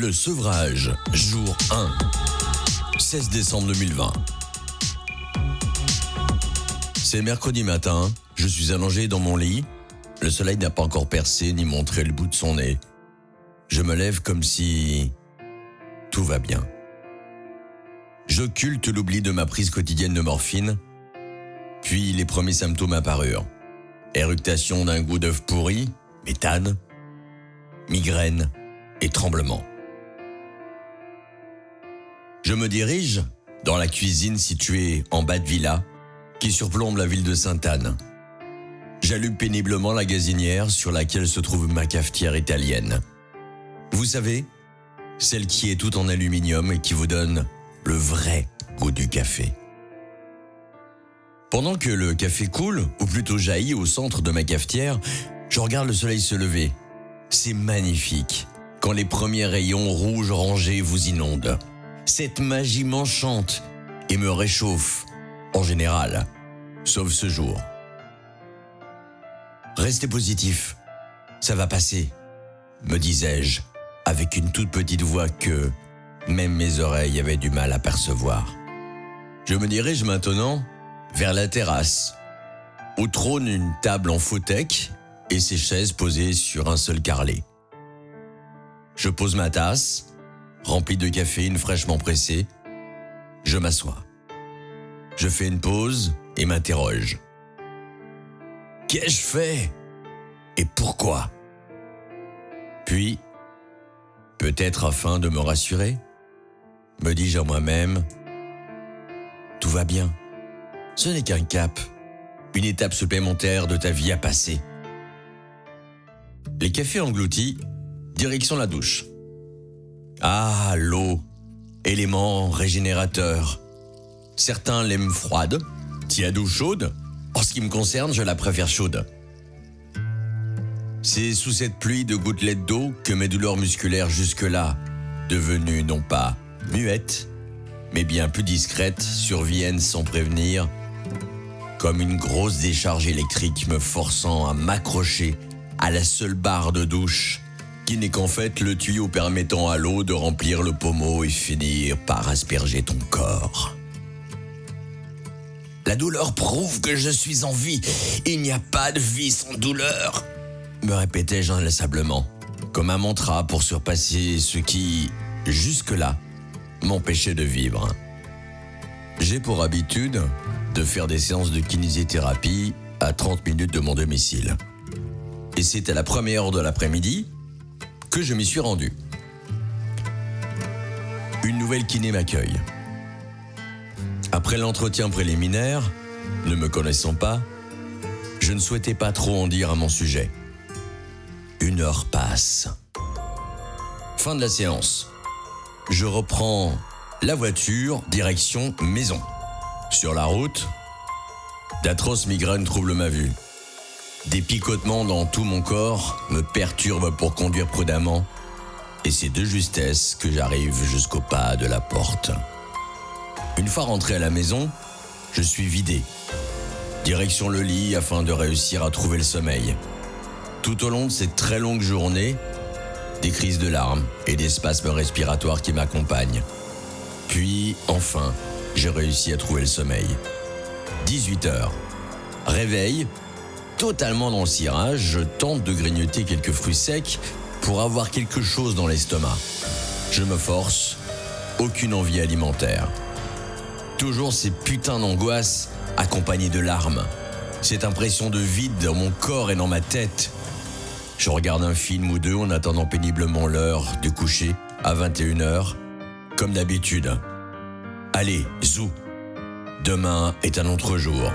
Le sevrage, jour 1. 16 décembre 2020. C'est mercredi matin, je suis allongé dans mon lit. Le soleil n'a pas encore percé ni montré le bout de son nez. Je me lève comme si tout va bien. J'occulte l'oubli de ma prise quotidienne de morphine. Puis les premiers symptômes apparurent. Éructation d'un goût d'œuf pourri, méthane, migraine et tremblement. Je me dirige dans la cuisine située en bas de villa qui surplombe la ville de Sainte-Anne. J'allume péniblement la gazinière sur laquelle se trouve ma cafetière italienne. Vous savez, celle qui est toute en aluminium et qui vous donne le vrai goût du café. Pendant que le café coule, ou plutôt jaillit au centre de ma cafetière, je regarde le soleil se lever. C'est magnifique quand les premiers rayons rouges orangés vous inondent. Cette magie m'enchante et me réchauffe, en général, sauf ce jour. Restez positif, ça va passer, me disais-je, avec une toute petite voix que même mes oreilles avaient du mal à percevoir. Je me dirige maintenant vers la terrasse, où trône une table en fauteuil et ses chaises posées sur un seul carrelet. Je pose ma tasse, remplie de caféine fraîchement pressée. Je m'assois. Je fais une pause et m'interroge. Qu'ai-je fait? Et pourquoi? Puis, peut-être afin de me rassurer, me dis-je à moi-même, tout va bien. Ce n'est qu'un cap, une étape supplémentaire de ta vie à passer. Les cafés engloutis, direction la douche. Ah, l'eau, élément régénérateur. Certains l'aiment froide, tiède ou chaude. En ce qui me concerne, je la préfère chaude. C'est sous cette pluie de gouttelettes d'eau que mes douleurs musculaires jusque-là, devenues non pas muettes, mais bien plus discrètes, surviennent sans prévenir, comme une grosse décharge électrique me forçant à m'accrocher à la seule barre de douche, n'est qu'en fait le tuyau permettant à l'eau de remplir le pommeau et finir par asperger ton corps. La douleur prouve que je suis en vie. Il n'y a pas de vie sans douleur, me répétais-je inlassablement, comme un mantra pour surpasser ce qui, jusque-là, m'empêchait de vivre. J'ai pour habitude de faire des séances de kinésithérapie à 30 minutes de mon domicile. Et c'est à la première heure de l'après-midi que je m'y suis rendu. Une nouvelle kiné m'accueille. Après l'entretien préliminaire, ne me connaissant pas, je ne souhaitais pas trop en dire à mon sujet. Une heure passe. Fin de la séance. Je reprends la voiture, direction maison. Sur la route, d'atroces migraines troublent ma vue. Des picotements dans tout mon corps me perturbent pour conduire prudemment, et c'est de justesse que j'arrive jusqu'au pas de la porte. Une fois rentré à la maison, je suis vidé. Direction le lit afin de réussir à trouver le sommeil. Tout au long de cette très longue journée, des crises de larmes et des spasmes respiratoires qui m'accompagnent. Puis, enfin, j'ai réussi à trouver le sommeil. 18 heures. Réveil, totalement dans le cirage, je tente de grignoter quelques fruits secs pour avoir quelque chose dans l'estomac. Je me force, aucune envie alimentaire. Toujours ces putains d'angoisses accompagnées de larmes. Cette impression de vide dans mon corps et dans ma tête. Je regarde un film ou deux en attendant péniblement l'heure du coucher à 21h, comme d'habitude. Allez, zou. Demain est un autre jour.